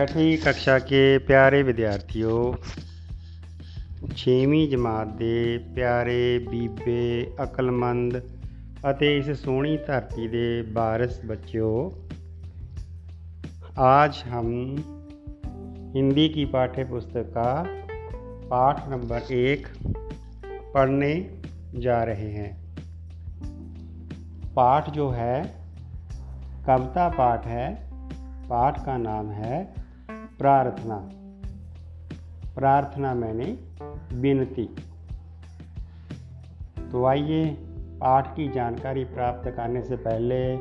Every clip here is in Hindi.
छठी कक्षा के प्यारे विद्यार्थियों, छेवीं जमात के प्यारे बीबे, अकलमंद इस सोहनी धरती के ਦੇ बच्चों, आज हम हिंदी की पाठ्य पुस्तक का पाठ नंबर एक पढ़ने जा रहे हैं। पाठ जो है, कविता पाठ है, पाठ का नाम है प्रार्थना। प्रार्थना मैंने विनती। तो आइए, पाठ की जानकारी प्राप्त करने से पहले,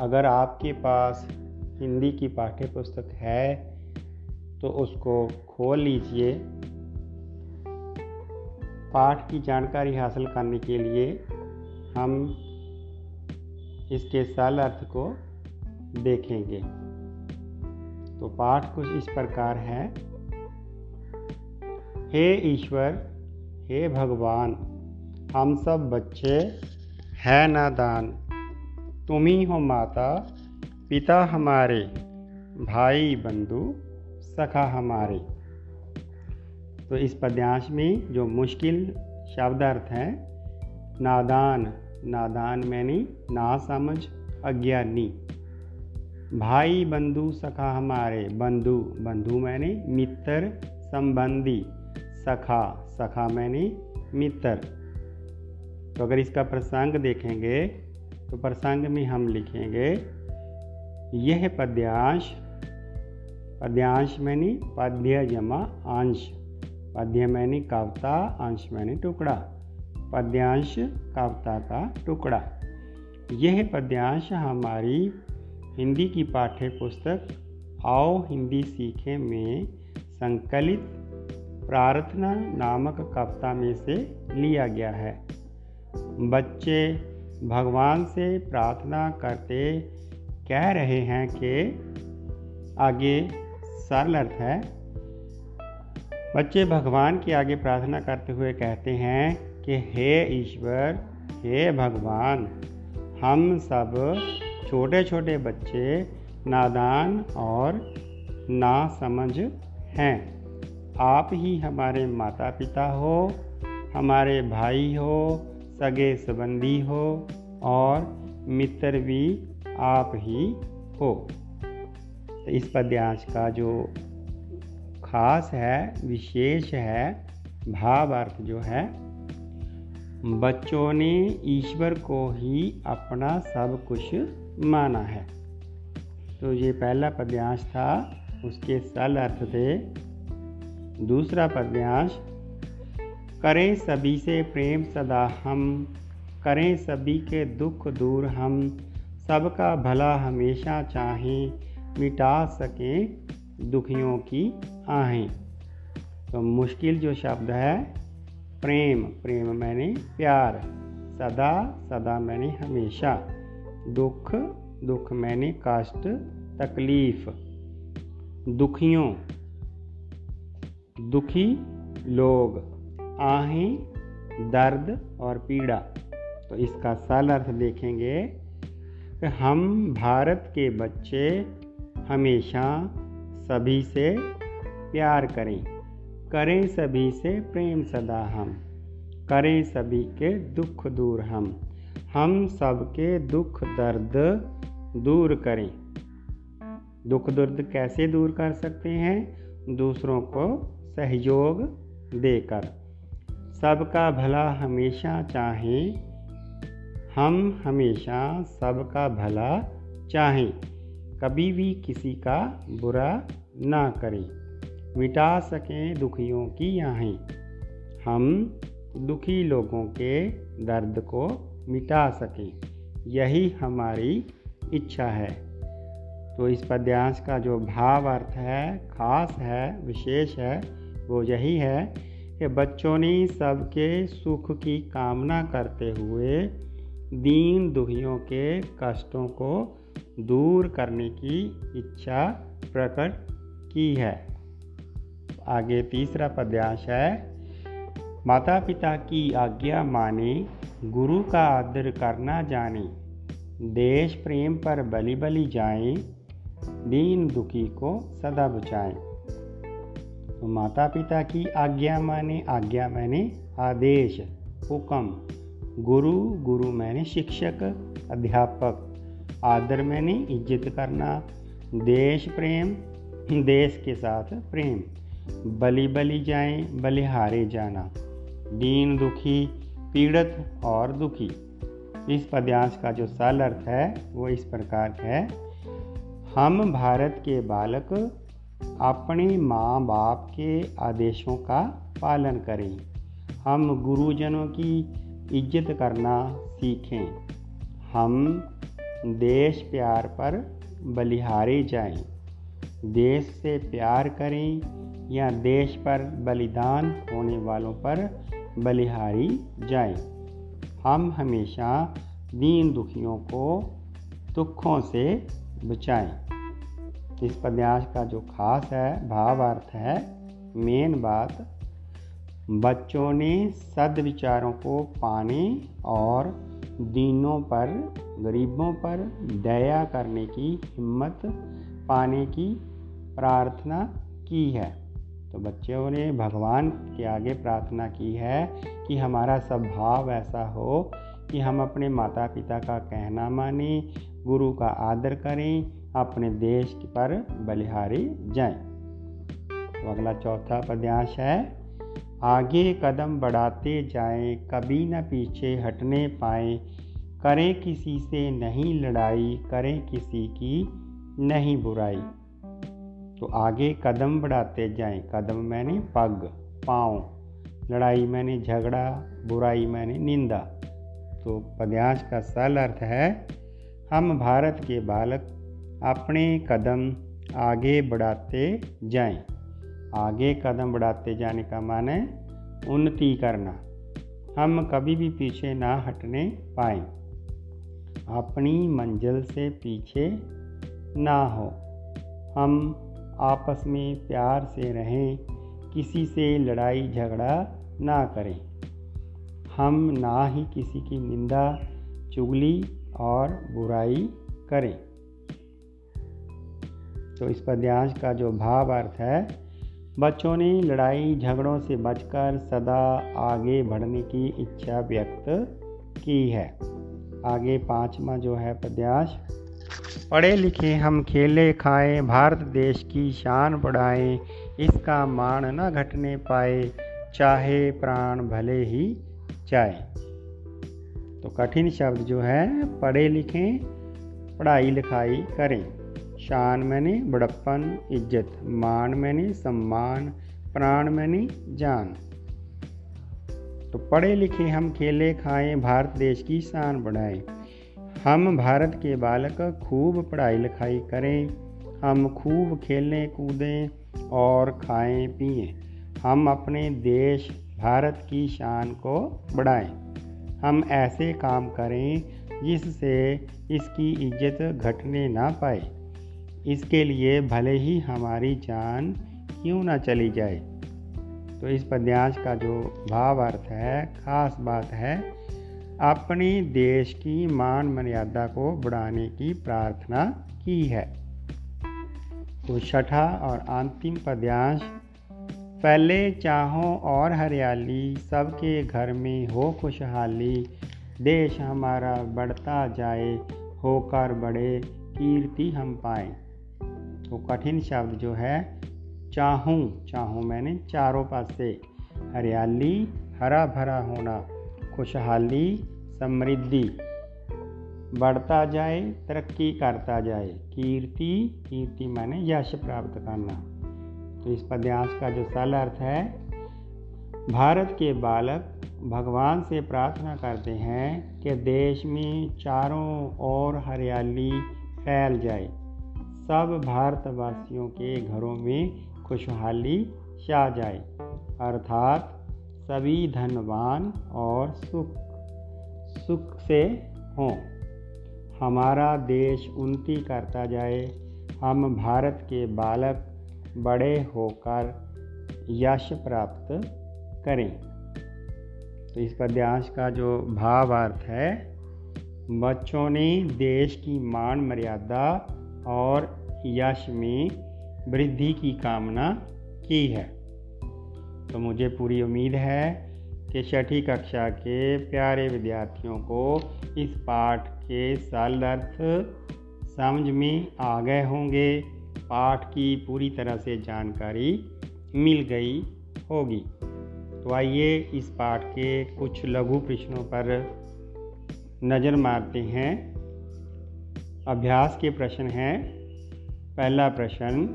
अगर आपके पास हिंदी की पाठ्य पुस्तक है तो उसको खोल लीजिए। पाठ की जानकारी हासिल करने के लिए हम इसके सरल अर्थ को देखेंगे। तो पाठ कुछ इस प्रकार है। हे ईश्वर, हे भगवान, हम सब बच्चे हैं नादान तुम ही हो माता, पिता हमारे, भाई, बंधु, सखा हमारे। तो इस पद्यांश में जो मुश्किल शब्द अर्थ है, नादान नादान मैंने ना समझ, अज्ञानी। भाई बंधु सखा हमारे, बंधु बंधु मैंने, मित्र संबंधी, सखा सखा मैंने, मित्र। तो अगर इसका प्रसंग देखेंगे तो प्रसंग में हम लिखेंगे, यह पद्यांश पद्यांश मैंने पद्य जमा अंश, पद्य मैंने कविता अंश मैंने टुकड़ा, पद्यांश कविता का टुकड़ा। यह पद्यांश हमारी हिंदी की पाठ्य पुस्तक आओ हिंदी सीखे में संकलित प्रार्थना नामक कविता में से लिया गया है। बच्चे भगवान से प्रार्थना करते कह रहे हैं कि आगे सरल अर्थ है। बच्चे भगवान के आगे प्रार्थना करते हुए कहते हैं कि हे ईश्वर, हे भगवान, हम सब छोटे छोटे बच्चे नादान और ना समझ हैं। आप ही हमारे माता पिता हो, हमारे भाई हो, सगे संबंधी हो और मित्र भी आप ही हो। तो इस पद्यांश का जो खास है, विशेष है भाव अर्थ जो है बच्चों ने ईश्वर को ही अपना सब कुछ माना है। तो ये पहला पद्यांश था, उसके सल अर्थ थे। दूसरा पद्यांश, करें सभी से प्रेम सदा हम, करें सभी के दुख दूर हम, सबका भला हमेशा चाहें, मिटा सकें दुखियों की आहें। तो मुश्किल जो शब्द है प्रेम प्रेम मैंने प्यार, सदा सदा मैंने हमेशा। दुख दुख मैंने कष्ट, तकलीफ़। दुखियों, दुखी लोग, आहें, दर्द और पीड़ा। तो इसका सरल अर्थ देखेंगे कि हम भारत के बच्चे हमेशा सभी से प्यार करें। करें सभी से प्रेम सदा हम। करें सभी के दुख दूर हम। हम सबके दुख दर्द दूर करें। दुख दर्द कैसे दूर कर सकते हैं? दूसरों को सहयोग देकर। सबका भला हमेशा चाहें। हम हमेशा सबका भला चाहें। कभी भी किसी का बुरा ना करें। मिटा सकें दुखियों की आहें। हम दुखी लोगों के दर्द को मिटा सकें। यही हमारी इच्छा है। तो इस पद्यांश का जो भाव अर्थ है, खास है, विशेष है, वो यही है कि बच्चों ने सबके सुख की कामना करते हुए दीन दुखियों के कष्टों को दूर करने की इच्छा प्रकट की है। आगे तीसरा पद्यांश है। माता पिता की आज्ञा माने, गुरु का आदर करना जाने। देश प्रेम पर बलि बलि जाए, दीन दुखी को सदा बचाएँ। तो माता पिता की आज्ञा माने, आज्ञा मैंने आदेश, हुक्म। गुरु गुरु मैंने शिक्षक, अध्यापक। आदर मैंने इज़्ज़त करना। देश प्रेम, देश के साथ प्रेम। बलि बलि जाएँ बलिहारे जाना। दीन दुखी, पीड़ित और दुखी। इस पद्यांश का जो सरल अर्थ है, वो इस प्रकार है। हम भारत के बालक अपने माँ बाप के आदेशों का पालन करें। हम गुरुजनों की इज़्ज़त करना सीखें। हम देश प्यार पर बलिहारे जाएँ। देश से प्यार करें या देश पर बलिदान होने वालों पर बलिहारी जाएँ। हम हमेशा दीन दुखियों को दुखों से बचाएँ। इस पद्यांश का जो खास है भाव अर्थ है, मेन बात, बच्चों ने सदविचारों को पाने और दीनों पर, गरीबों पर दया करने की हिम्मत पाने की प्रार्थना की है तो बच्चों ने भगवान के आगे प्रार्थना की है कि हमारा स्वभाव ऐसा हो कि हम अपने माता पिता का कहना माने, गुरु का आदर करें, अपने देश पर बलिहारी जाएँ। तो अगला चौथा पद्यांश है, आगे कदम बढ़ाते जाएँ, कभी न पीछे हटने पाए, करें किसी से नहीं लड़ाई, करें किसी की नहीं बुराई तो आगे कदम बढ़ाते जाएँ। कदम मैंने पग, पाँव, लड़ाई मैंने झगड़ा, बुराई मैंने निंदा। तो पद्यांश का सरल अर्थ है, हम भारत के बालक अपने कदम आगे बढ़ाते जाएँ। आगे कदम बढ़ाते जाने का माने उन्नति करना। हम कभी भी पीछे ना हटने पाए। अपनी मंजिल से पीछे ना हो। हम आपस में प्यार से रहें, किसी से लड़ाई झगड़ा ना करें। हम ना ही किसी की निंदा, चुगली और बुराई करें। तो इस पद्यांश का जो भाव अर्थ है, बच्चों ने लड़ाई झगड़ों से बचकर सदा आगे बढ़ने की इच्छा व्यक्त की है। आगे पांचवा जो है पद्यांश पढ़े लिखे हम खेले खाए, भारत देश की शान बढ़ाएँ, इसका मान न घटने पाए, चाहे प्राण भले ही चाहे तो कठिन शब्द जो है, पढ़े लिखें, पढ़ाई लिखाई करें। शान मैंने, बड़प्पन, इज़्ज़त। मान मैंने, सम्मान। प्राण मैंने, जान। तो पढ़े लिखे हम खेले खाएँ, भारत देश की शान बढ़ाएँ। हम भारत के बालक खूब पढ़ाई लिखाई करें, हम खूब खेलें, कूदें और खाएँ, पिए। हम अपने देश, भारत की शान को बढ़ाएँ। हम ऐसे काम करें जिससे इसकी इज़्ज़त घटने ना पाए। इसके लिए भले ही हमारी जान क्यों ना चली जाए। तो इस पद्यांश का जो भाव अर्थ है, खास बात है अपने देश की मान मर्यादा को बढ़ाने की प्रार्थना की है। तो छठा और अंतिम पद्यांश पहले चाहो और हरियाली, सबके घर में हो खुशहाली, देश हमारा बढ़ता जाए, होकर बड़े कीर्ति हम पाए। तो कठिन शब्द जो है, चाहूँ चाहूँ मैंने चारों पास से हरियाली, हरा भरा होना, खुशहाली समृद्धि। बढ़ता जाए, तरक्की करता जाए। कीर्ति कीर्ति माने यश प्राप्त करना। तो इस पद्यांश का जो सरल अर्थ है, भारत के बालक भगवान से प्रार्थना करते हैं कि देश में चारों ओर हरियाली फैल जाए। सब भारतवासियों के घरों में खुशहाली छा जाए। अर्थात सभी धनवान और सुख सुख से हों। हमारा देश उन्नति करता जाए। हम भारत के बालक बड़े होकर यश प्राप्त करें। तो इस पद्यांश का जो भावार्थ है, बच्चों ने देश की मान मर्यादा और यश में वृद्धि की कामना की है। तो मुझे पूरी उम्मीद है कि छठी कक्षा के प्यारे विद्यार्थियों को इस पाठ के सरल अर्थ समझ में आ गए होंगे। पाठ की पूरी तरह से जानकारी मिल गई होगी। तो आइए इस पाठ के कुछ लघु प्रश्नों पर नज़र मारते हैं। अभ्यास के प्रश्न हैं। पहला प्रश्न,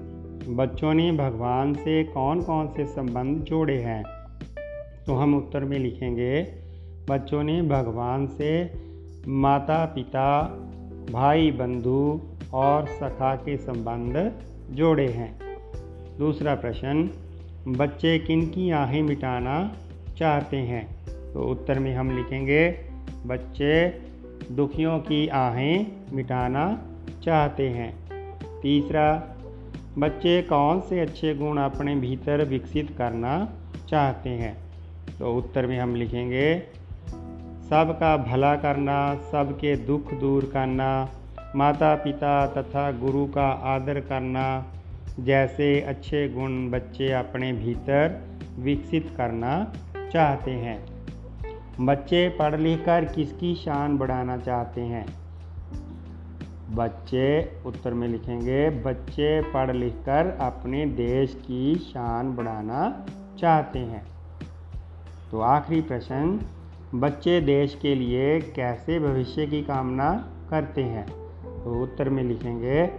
बच्चों ने भगवान से कौन कौन से संबंध जोड़े हैं? तो हम उत्तर में लिखेंगे, बच्चों ने भगवान से माता, पिता, भाई, बंधु और सखा के संबंध जोड़े हैं। दूसरा प्रश्न, बच्चे किन की आहें मिटाना चाहते हैं? तो उत्तर में हम लिखेंगे, बच्चे दुखियों की आहें मिटाना चाहते हैं। तीसरा, बच्चे कौन से अच्छे गुण अपने भीतर विकसित करना चाहते हैं? तो उत्तर में हम लिखेंगे, सबका भला करना, सबके दुख दूर करना माता पिता तथा गुरु का आदर करना, जैसे अच्छे गुण बच्चे अपने भीतर विकसित करना चाहते हैं। बच्चे पढ़ लिख कर किसकी शान बढ़ाना चाहते हैं? बच्चे, उत्तर में लिखेंगे, बच्चे पढ़ लिख कर अपने देश की शान बढ़ाना चाहते हैं। तो आखिरी प्रश्न, बच्चे देश के लिए कैसे भविष्य की कामना करते हैं? तो उत्तर में लिखेंगे,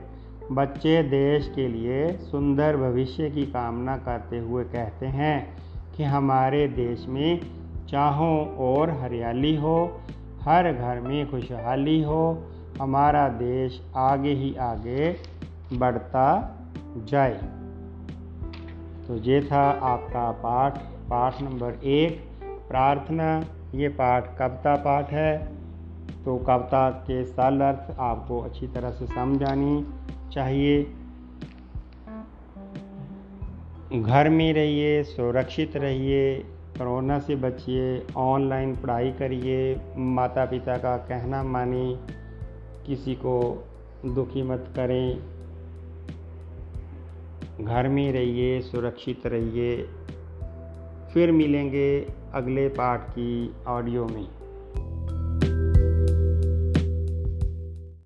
बच्चे देश के लिए सुंदर भविष्य की कामना करते हुए कहते हैं कि हमारे देश में चाहों और हरियाली हो, हर घर में खुशहाली हो, हमारा देश आगे ही आगे बढ़ता जाए। तो ये था आपका पाठ। पाठ नंबर एक, प्रार्थना। ये पाठ कविता पाठ है। तो कविता के सरल अर्थ आपको अच्छी तरह से समझ आनी चाहिए। घर में रहिए, सुरक्षित रहिए, कोरोना से बचिए, ऑनलाइन पढ़ाई करिए माता पिता का कहना माने, किसी को दुखी मत करें। घर में रहिए, सुरक्षित रहिए फिर मिलेंगे अगले पार्ट की ऑडियो में।